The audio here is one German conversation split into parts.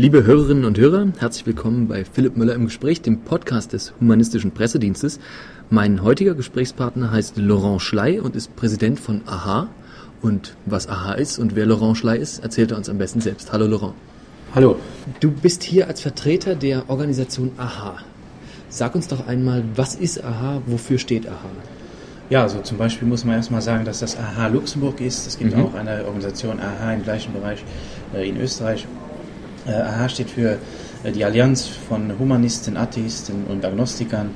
Liebe Hörerinnen und Hörer, herzlich willkommen bei Philipp Müller im Gespräch, dem Podcast des Humanistischen Pressedienstes. Mein heutiger Gesprächspartner heißt Laurent Schley und ist Präsident von AHA. Und was AHA ist und wer Laurent Schley ist, erzählt er uns am besten selbst. Hallo Laurent. Hallo. Du bist hier als Vertreter der Organisation AHA. Sag uns doch einmal, was ist AHA, wofür steht AHA? Ja, also zum Beispiel muss man erstmal sagen, dass das AHA Luxemburg ist. Es gibt mhm. auch eine Organisation AHA im gleichen Bereich äh, in Österreich. Äh, AHA steht für äh, die Allianz von Humanisten, Atheisten und Agnostikern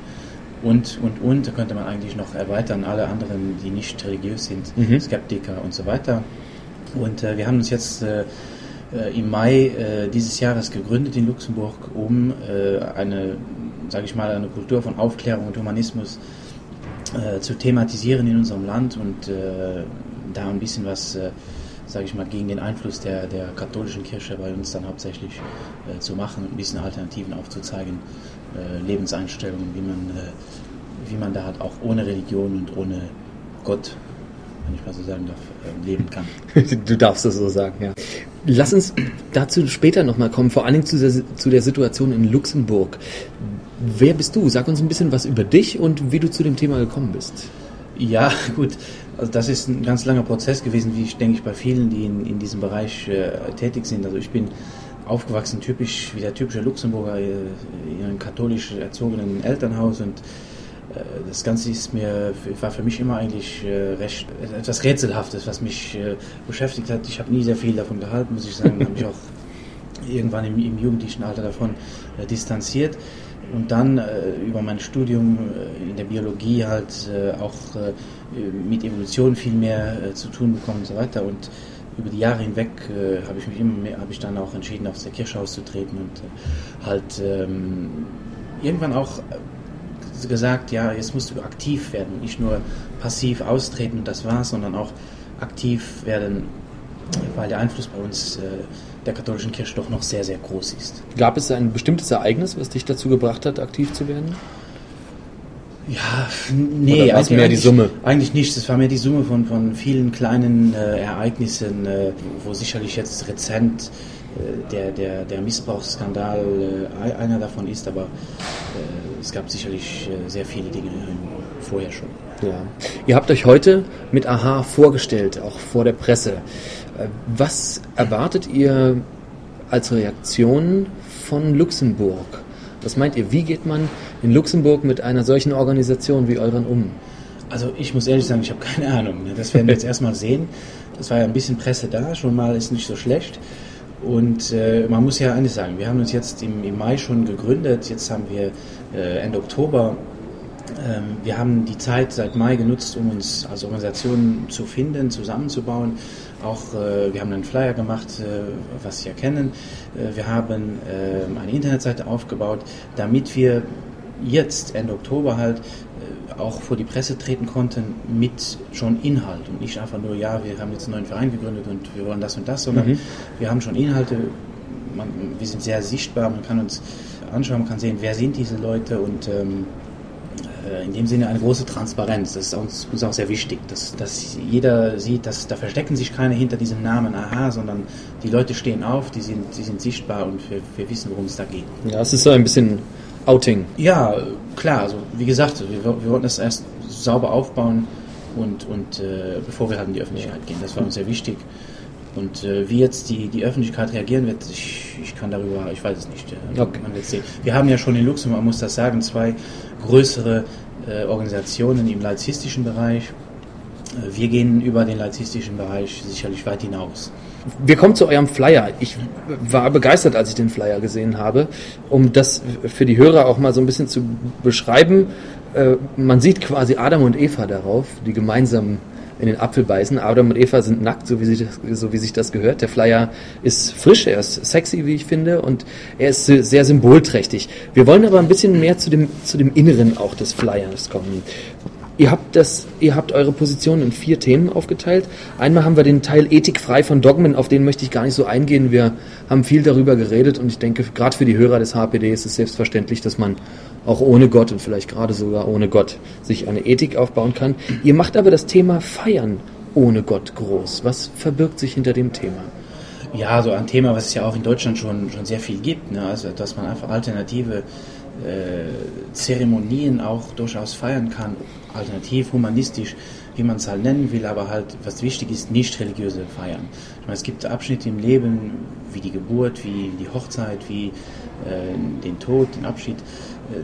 und, und, und. Da könnte man eigentlich noch erweitern, alle anderen, die nicht religiös sind, mhm. Skeptiker und so weiter. Und äh, wir haben uns jetzt äh, äh im Mai äh, dieses Jahres gegründet in Luxemburg, um äh, eine, sage ich mal, eine Kultur von Aufklärung und Humanismus zu thematisieren in unserem Land und da ein bisschen was sage ich mal, gegen den Einfluss der, der katholischen Kirche bei uns dann hauptsächlich äh, zu machen und ein bisschen Alternativen aufzuzeigen, äh, Lebenseinstellungen, wie man, äh, wie man da halt auch ohne Religion und ohne Gott, wenn ich mal so sagen darf, äh, leben kann. Du darfst das so sagen, ja. Lass uns dazu später nochmal kommen, vor allen Dingen zu der, zu der Situation in Luxemburg. Wer bist du? Sag uns ein bisschen was über dich und wie du zu dem Thema gekommen bist. Ja, gut. Also das ist ein ganz langer Prozess gewesen, wie ich denke ich bei vielen, die in, in diesem Bereich äh, tätig sind. Also ich bin aufgewachsen typisch wie der typische Luxemburger äh, in einem katholisch erzogenen Elternhaus und äh, das Ganze ist mir war für mich immer eigentlich äh, recht etwas rätselhaftes, was mich äh, beschäftigt hat. Ich habe nie sehr viel davon gehalten, muss ich sagen. habe mich auch irgendwann im, im jugendlichen Alter davon distanziert und dann äh, über mein Studium äh, in der Biologie halt äh, auch äh, mit Evolution viel mehr äh, zu tun bekommen und so weiter. Und über die Jahre hinweg äh, habe ich mich immer mehr, habe ich dann auch entschieden, aus der Kirche auszutreten und halt ähm, irgendwann auch gesagt, ja, jetzt musst du aktiv werden, nicht nur passiv austreten und das war's, sondern auch aktiv werden, weil der Einfluss bei uns der katholischen Kirche doch noch sehr, sehr groß ist. Gab es ein bestimmtes Ereignis, was dich dazu gebracht hat, aktiv zu werden? Ja, nee, Oder mehr die Summe? Eigentlich nicht. Es war mehr die Summe von, von vielen kleinen äh, Ereignissen, äh, wo sicherlich jetzt rezent äh, der, der, der Missbrauchsskandal äh, einer davon ist, aber äh, es gab sicherlich äh, sehr viele Dinge vorher schon. Ja. Ihr habt euch heute mit AHA vorgestellt, auch vor der Presse. Was erwartet ihr als Reaktion von Luxemburg? Was meint ihr, wie geht man in Luxemburg mit einer solchen Organisation wie euren um? Also ich muss ehrlich sagen, ich habe keine Ahnung. Ne? Das werden wir jetzt erstmal sehen. Es war ja ein bisschen Presse da, schon mal ist nicht so schlecht. Und äh, man muss ja eines sagen, wir haben uns jetzt im, im Mai schon gegründet, jetzt haben wir äh, Ende Oktober wir haben die Zeit seit Mai genutzt, um uns als Organisation zu finden, zusammenzubauen. Auch äh, wir haben einen Flyer gemacht, äh, was Sie erkennen. Äh, wir haben ähm, eine Internetseite aufgebaut, damit wir jetzt Ende Oktober halt auch vor die Presse treten konnten mit schon Inhalt und nicht einfach nur, ja, wir haben jetzt einen neuen Verein gegründet und wir wollen das und das, sondern mhm. wir haben schon Inhalte. Man, wir sind sehr sichtbar, man kann uns anschauen, man kann sehen, wer sind diese Leute und ähm, äh, in dem Sinne eine große Transparenz. Das ist uns, uns auch sehr wichtig, dass, dass jeder sieht, dass da verstecken sich keine hinter diesem Namen Aha, sondern die Leute stehen auf, die sind, die sind sichtbar und wir, wir wissen, worum es da geht. Ja, es ist so ein bisschen Outing. Ja, klar. Also wie gesagt, wir, wir wollten das erst sauber aufbauen und, und äh, bevor wir halt in die Öffentlichkeit gehen. Das war uns sehr wichtig. Und äh, wie jetzt die, die Öffentlichkeit reagieren wird, ich, ich kann darüber, ich weiß es nicht. Äh, okay. Man wird sehen. Wir haben ja schon in Luxemburg, man muss das sagen, zwei größere äh, Organisationen im laizistischen Bereich. Äh, wir gehen über den laizistischen Bereich sicherlich weit hinaus. Wir kommen zu eurem Flyer. Ich war begeistert, als ich den Flyer gesehen habe, um das für die Hörer auch mal so ein bisschen zu beschreiben. Äh, man sieht quasi Adam und Eva darauf, die gemeinsam in den Apfel beißen. Adam und Eva sind nackt, so wie, sich das, so wie sich das gehört. Der Flyer ist frisch, er ist sexy, wie ich finde, und er ist sehr symbolträchtig. Wir wollen aber ein bisschen mehr zu dem, zu dem Inneren auch des Flyers kommen. Ihr habt, das, ihr habt eure Position in vier Themen aufgeteilt. Einmal haben wir den Teil Ethik frei von Dogmen, auf den möchte ich gar nicht so eingehen. Wir haben viel darüber geredet und ich denke, gerade für die Hörer des HPD ist es selbstverständlich, dass man auch ohne Gott und vielleicht gerade sogar ohne Gott sich eine Ethik aufbauen kann. Ihr macht aber das Thema Feiern ohne Gott groß. Was verbirgt sich hinter dem Thema? Ja, so ein Thema, was es ja auch in Deutschland schon, schon sehr viel gibt. Ne? Also, dass man einfach alternative äh, Zeremonien auch durchaus feiern kann, alternativ, humanistisch, wie man es halt nennen will, aber halt, was wichtig ist, nicht religiöse Feiern. Ich meine, es gibt Abschnitte im Leben, wie die Geburt, wie die Hochzeit, wie äh, den Tod, den Abschied.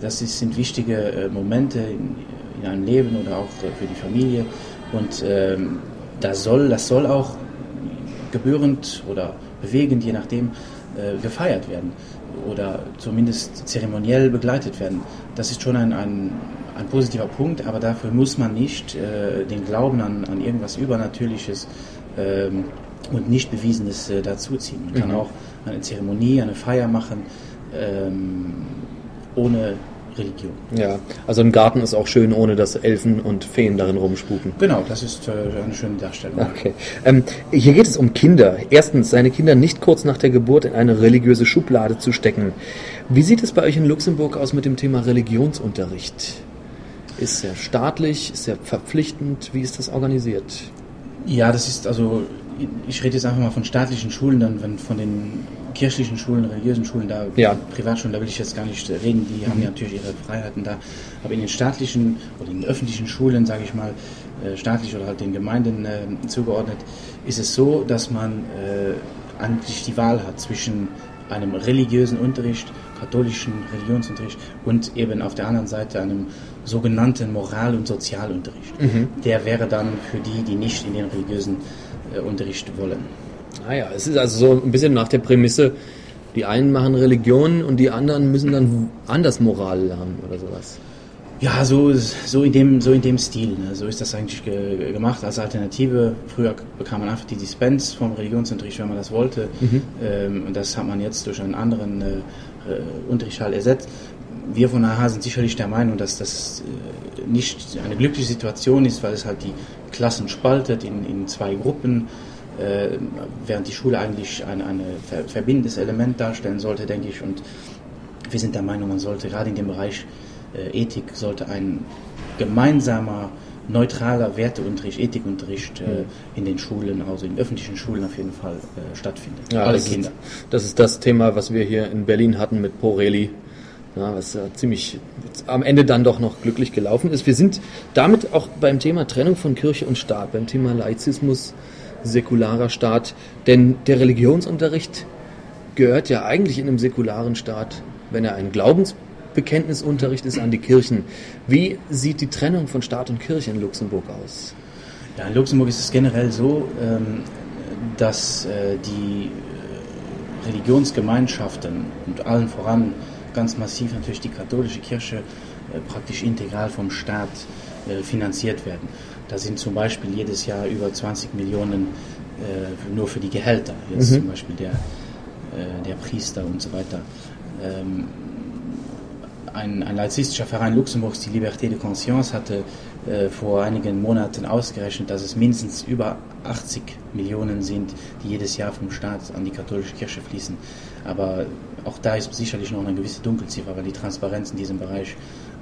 Das sind wichtige äh, Momente in, in, einem Leben oder auch für die Familie. Und ähm, das, soll, das soll auch gebührend oder bewegend, je nachdem, äh, gefeiert werden oder zumindest zeremoniell begleitet werden. Das ist schon ein, ein, ein positiver Punkt, aber dafür muss man nicht äh, den Glauben an, an irgendwas Übernatürliches ähm, und nicht Bewiesenes äh, dazuziehen. Man kann mhm. auch eine Zeremonie, eine Feier machen, ähm, ohne Religion. Ja, also ein Garten ist auch schön, ohne dass Elfen und Feen darin rumspuken. Genau, das ist äh, eine schöne Darstellung. Okay. Ähm, hier geht es um Kinder. Erstens, seine Kinder nicht kurz nach der Geburt in eine religiöse Schublade zu stecken. Wie sieht es bei euch in Luxemburg aus mit dem Thema Religionsunterricht? Ist er staatlich? Ist er verpflichtend? Wie ist das organisiert? Ja, das ist also, ich rede jetzt einfach mal von staatlichen Schulen, dann wenn von den kirchlichen Schulen, religiösen Schulen, da ja. Privatschulen, da will ich jetzt gar nicht reden, die mhm. haben ja natürlich ihre Freiheiten da. Aber in den staatlichen oder in den öffentlichen Schulen, sage ich mal, äh, staatlich oder halt den Gemeinden äh, zugeordnet, ist es so, dass man äh, eigentlich die Wahl hat zwischen einem religiösen Unterricht, katholischen Religionsunterricht und eben auf der anderen Seite einem sogenannten Moral- und Sozialunterricht. Mhm. Der wäre dann für die, die nicht in den religiösen äh, Unterricht wollen. Naja, ah es ist also so ein bisschen nach der Prämisse, die einen machen Religion und die anderen müssen dann anders Moral lernen oder sowas. Ja, so, so, in, dem, so in dem Stil. Ne? So ist das eigentlich ge gemacht als Alternative. Früher bekam man einfach die Dispens vom Religionsunterricht, wenn man das wollte. Mhm. Ähm, und das hat man jetzt durch einen anderen äh, äh Unterricht halt ersetzt. Wir von AHA sind sicherlich der Meinung, dass das äh, nicht eine glückliche Situation ist, weil es halt die Klassen spaltet in, in zwei Gruppen äh, während die Schule eigentlich ein eine verbindendes Element darstellen sollte, denke ich. Und wir sind der Meinung, man sollte gerade in dem Bereich äh, Ethik sollte ein gemeinsamer neutraler Werteunterricht, Ethikunterricht äh, in den Schulen, also in öffentlichen Schulen auf jeden Fall äh, stattfindet. Ja, Alle das Kinder. Ist, das ist das Thema, was wir hier in Berlin hatten mit Poreli. Ja, was äh, ziemlich am Ende dann doch noch glücklich gelaufen ist. Wir sind damit auch beim Thema Trennung von Kirche und Staat, beim Thema Laizismus säkularer Staat. Denn der Religionsunterricht gehört ja eigentlich in einem säkularen Staat, wenn er ein Glaubensbekenntnisunterricht ist, an die Kirchen. Wie sieht die Trennung von Staat und Kirche in Luxemburg aus? Ja, in Luxemburg ist es generell so, ähm, dass äh, die äh, Religionsgemeinschaften und allen voran ganz massiv natürlich die katholische Kirche äh, praktisch integral vom Staat finanziert werden. Da sind zum Beispiel jedes Jahr über 20 Millionen äh, nur für die Gehälter. Jetzt mhm. zum Beispiel der, äh, der Priester und so weiter. Ähm, ein, ein laizistischer Verein Luxemburgs, die Liberté de Conscience, hatte äh, vor einigen Monaten ausgerechnet, dass es mindestens über 80 Millionen sind, die jedes Jahr vom Staat an die katholische Kirche fließen. Aber auch da ist sicherlich noch eine gewisse Dunkelziffer, weil die Transparenz in diesem Bereich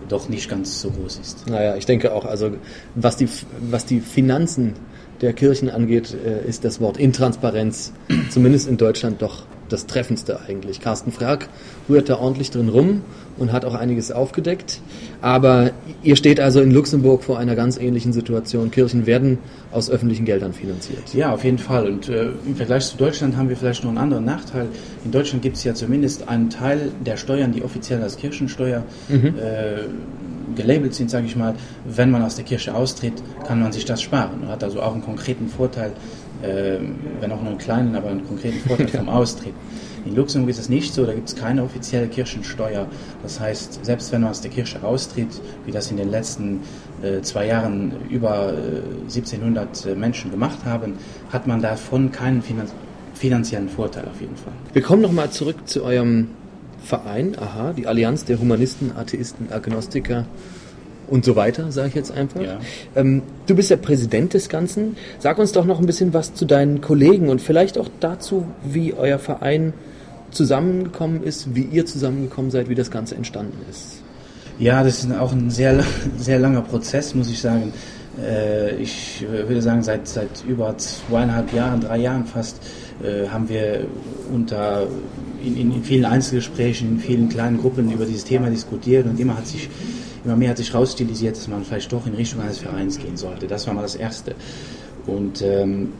doch nicht ganz so groß ist. Naja, ich denke auch, also was die, was die Finanzen der Kirchen angeht, äh, ist das Wort Intransparenz zumindest in Deutschland doch das Treffendste eigentlich. Carsten Frag rührt da ordentlich drin rum und hat auch einiges aufgedeckt. Aber ihr steht also in Luxemburg vor einer ganz ähnlichen Situation. Kirchen werden aus öffentlichen Geldern finanziert. Ja, auf jeden Fall. Und äh, im Vergleich zu Deutschland haben wir vielleicht noch einen anderen Nachteil. In Deutschland gibt es ja zumindest einen Teil der Steuern, die offiziell als Kirchensteuer mhm. äh, gelabelt sind, sage ich mal. Wenn man aus der Kirche austritt, kann man sich das sparen. Man hat also auch einen konkreten Vorteil, äh, wenn auch nur einen kleinen, aber einen konkreten Vorteil vom Austritt. In Luxemburg ist es nicht so, da gibt es keine offizielle Kirchensteuer. Das heißt, selbst wenn man aus der Kirche austritt, wie das in den letzten äh, zwei Jahren über äh, 1700 äh, Menschen gemacht haben, hat man davon keinen Finan finanziellen Vorteil auf jeden Fall. Wir kommen nochmal zurück zu eurem Verein, aha, die Allianz der Humanisten, Atheisten, Agnostiker und so weiter, sage ich jetzt einfach. Ja. Ähm, du bist ja Präsident des Ganzen. Sag uns doch noch ein bisschen was zu deinen Kollegen und vielleicht auch dazu, wie euer Verein zusammengekommen ist, wie ihr zusammengekommen seid, wie das Ganze entstanden ist. Ja, das ist auch ein sehr, sehr langer Prozess, muss ich sagen. Äh, ich würde sagen, seit, seit über zweieinhalb Jahren, drei Jahren fast, äh, haben wir unter, in, in, vielen Einzelgesprächen, in vielen kleinen Gruppen über dieses Thema diskutiert und immer hat sich immer mehr hat sich rausstilisiert, dass man vielleicht doch in Richtung eines Vereins gehen sollte. Das war mal das Erste. Und ähm,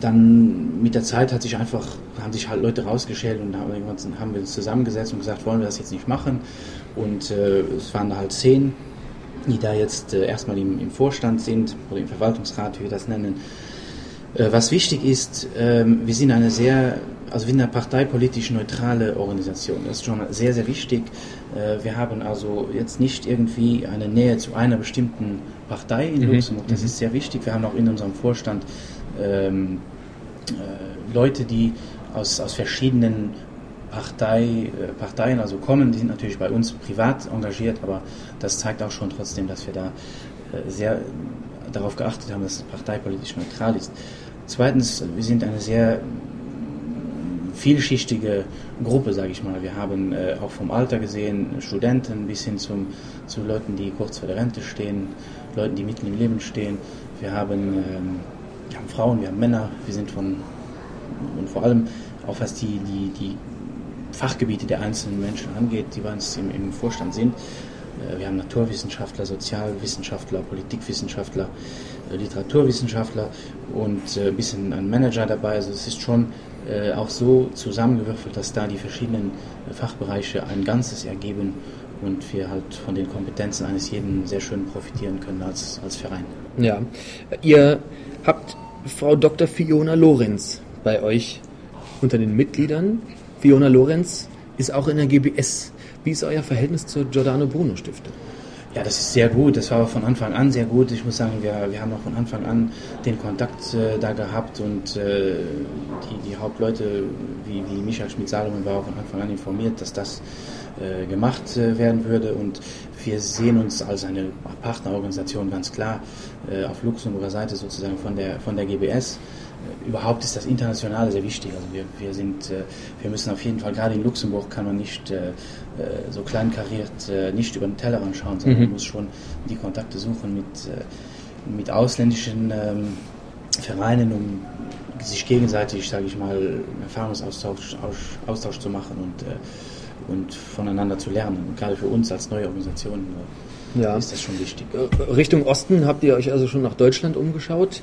dann mit der Zeit hat sich einfach, haben sich halt Leute rausgeschält und haben, haben wir uns zusammengesetzt und gesagt, wollen wir das jetzt nicht machen. Und äh, es waren da halt zehn, die da jetzt äh, erstmal im, im, Vorstand sind oder im Verwaltungsrat, wie wir das nennen. Äh, was wichtig ist, ähm, wir sind eine sehr, also wir sind eine parteipolitisch neutrale Organisation. Das ist schon sehr, sehr wichtig. Äh, wir haben also jetzt nicht irgendwie eine Nähe zu einer bestimmten Partei in mhm. Luxemburg. Das mhm. ist sehr wichtig. Wir haben auch in unserem Vorstand ähm, äh, Leute, die aus, aus verschiedenen Partei, äh, Parteien also kommen, die sind natürlich bei uns privat engagiert, aber das zeigt auch schon trotzdem, dass wir da äh, sehr darauf geachtet haben, dass es parteipolitisch neutral ist. Zweitens, wir sind eine sehr vielschichtige Gruppe, sage ich mal. Wir haben äh, auch vom Alter gesehen Studenten bis hin zum, zu Leuten, die kurz vor der Rente stehen, Leuten, die mitten im Leben stehen. Wir haben, ähm, wir haben Frauen, wir haben Männer, wir sind von, und vor allem auch was die, die, die Fachgebiete der einzelnen Menschen angeht, die bei uns im, im Vorstand sind. Äh, wir haben Naturwissenschaftler, Sozialwissenschaftler, Politikwissenschaftler, äh, Literaturwissenschaftler und äh, ein bisschen ein Manager dabei. Also es ist schon auch so zusammengewürfelt, dass da die verschiedenen Fachbereiche ein Ganzes ergeben und wir halt von den Kompetenzen eines jeden sehr schön profitieren können als, als Verein. Ja, ihr habt Frau Dr. Fiona Lorenz bei euch unter den Mitgliedern. Fiona Lorenz ist auch in der GBS. Wie ist euer Verhältnis zur Giordano Bruno Stiftung? Ja, das ist sehr gut. Das war von Anfang an sehr gut. Ich muss sagen, wir, wir haben auch von Anfang an den Kontakt äh, da gehabt und äh, die, die Hauptleute wie, wie Michael Schmidt-Salomon war auch von Anfang an informiert, dass das äh, gemacht äh, werden würde und wir sehen uns als eine Partnerorganisation ganz klar äh, auf Luxemburger Seite sozusagen von der, von der GBS überhaupt ist das Internationale sehr wichtig. Also wir, wir, sind, äh, wir müssen auf jeden Fall, gerade in Luxemburg kann man nicht äh, äh, so kleinkariert nicht über den Tellerrand schauen, sondern mhm. man muss schon die Kontakte suchen mit, mit ausländischen ähm, Vereinen, um sich gegenseitig, sage ich mal, Erfahrungsaustausch Austausch zu machen und, und voneinander zu lernen. Und gerade für uns als neue Organisation ja. ist das schon wichtig. Richtung Osten habt ihr euch also schon nach Deutschland umgeschaut.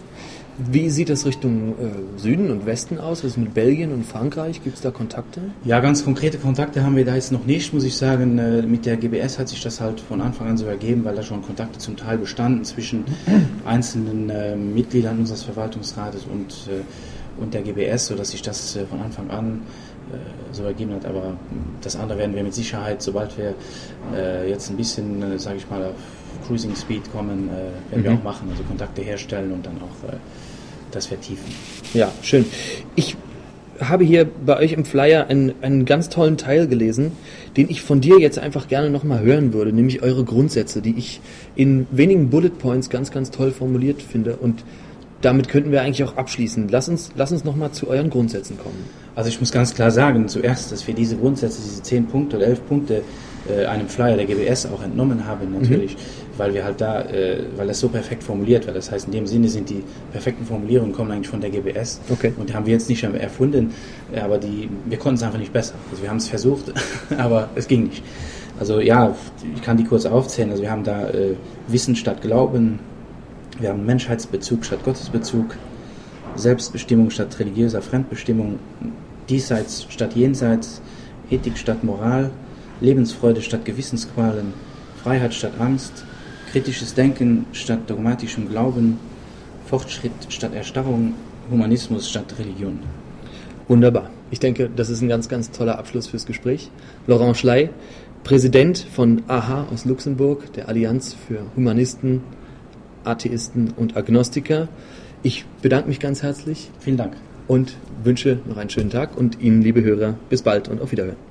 Wie sieht das Richtung äh, Süden und Westen aus? Was ist mit Belgien und Frankreich? Gibt es da Kontakte? Ja, ganz konkrete Kontakte haben wir da jetzt noch nicht, muss ich sagen. Äh, mit der GBS hat sich das halt von Anfang an so ergeben, weil da schon Kontakte zum Teil bestanden zwischen einzelnen äh, Mitgliedern unseres Verwaltungsrates und, äh, und der GBS, sodass sich das äh, von Anfang an äh, so ergeben hat. Aber das andere werden wir mit Sicherheit, sobald wir jetzt ein bisschen, sage ich mal, auf Cruising Speed kommen, werden mhm. wir auch machen, also Kontakte herstellen und dann auch das vertiefen. Ja, schön. Ich habe hier bei euch im Flyer einen, einen ganz tollen Teil gelesen, den ich von dir jetzt einfach gerne nochmal hören würde, nämlich eure Grundsätze, die ich in wenigen Bullet Points ganz, ganz toll formuliert finde. Und damit könnten wir eigentlich auch abschließen. Lass uns, lass uns nochmal zu euren Grundsätzen kommen. Also ich muss ganz klar sagen, zuerst, dass wir diese Grundsätze, diese zehn Punkte oder elf Punkte äh, einem Flyer der GBS auch entnommen haben, natürlich, mhm. weil wir halt da, äh, weil das so perfekt formuliert war. Das heißt, in dem Sinne sind die perfekten Formulierungen kommen eigentlich von der GBS okay. und die haben wir jetzt nicht erfunden, aber die, wir konnten es einfach nicht besser. Also wir haben es versucht, aber es ging nicht. Also ja, ich kann die kurz aufzählen. Also wir haben da äh, Wissen statt Glauben, wir haben Menschheitsbezug statt Gottesbezug, Selbstbestimmung statt religiöser Fremdbestimmung, Diesseits statt Jenseits, Ethik statt Moral, Lebensfreude statt Gewissensqualen, Freiheit statt Angst, kritisches Denken statt dogmatischem Glauben, Fortschritt statt Erstarrung, Humanismus statt Religion. Wunderbar. Ich denke, das ist ein ganz, ganz toller Abschluss fürs Gespräch. Laurent Schley, Präsident von AHA aus Luxemburg, der Allianz für Humanisten, Atheisten und Agnostiker. Ich bedanke mich ganz herzlich. Vielen Dank. Und wünsche noch einen schönen Tag und Ihnen, liebe Hörer, bis bald und auf Wiederhören.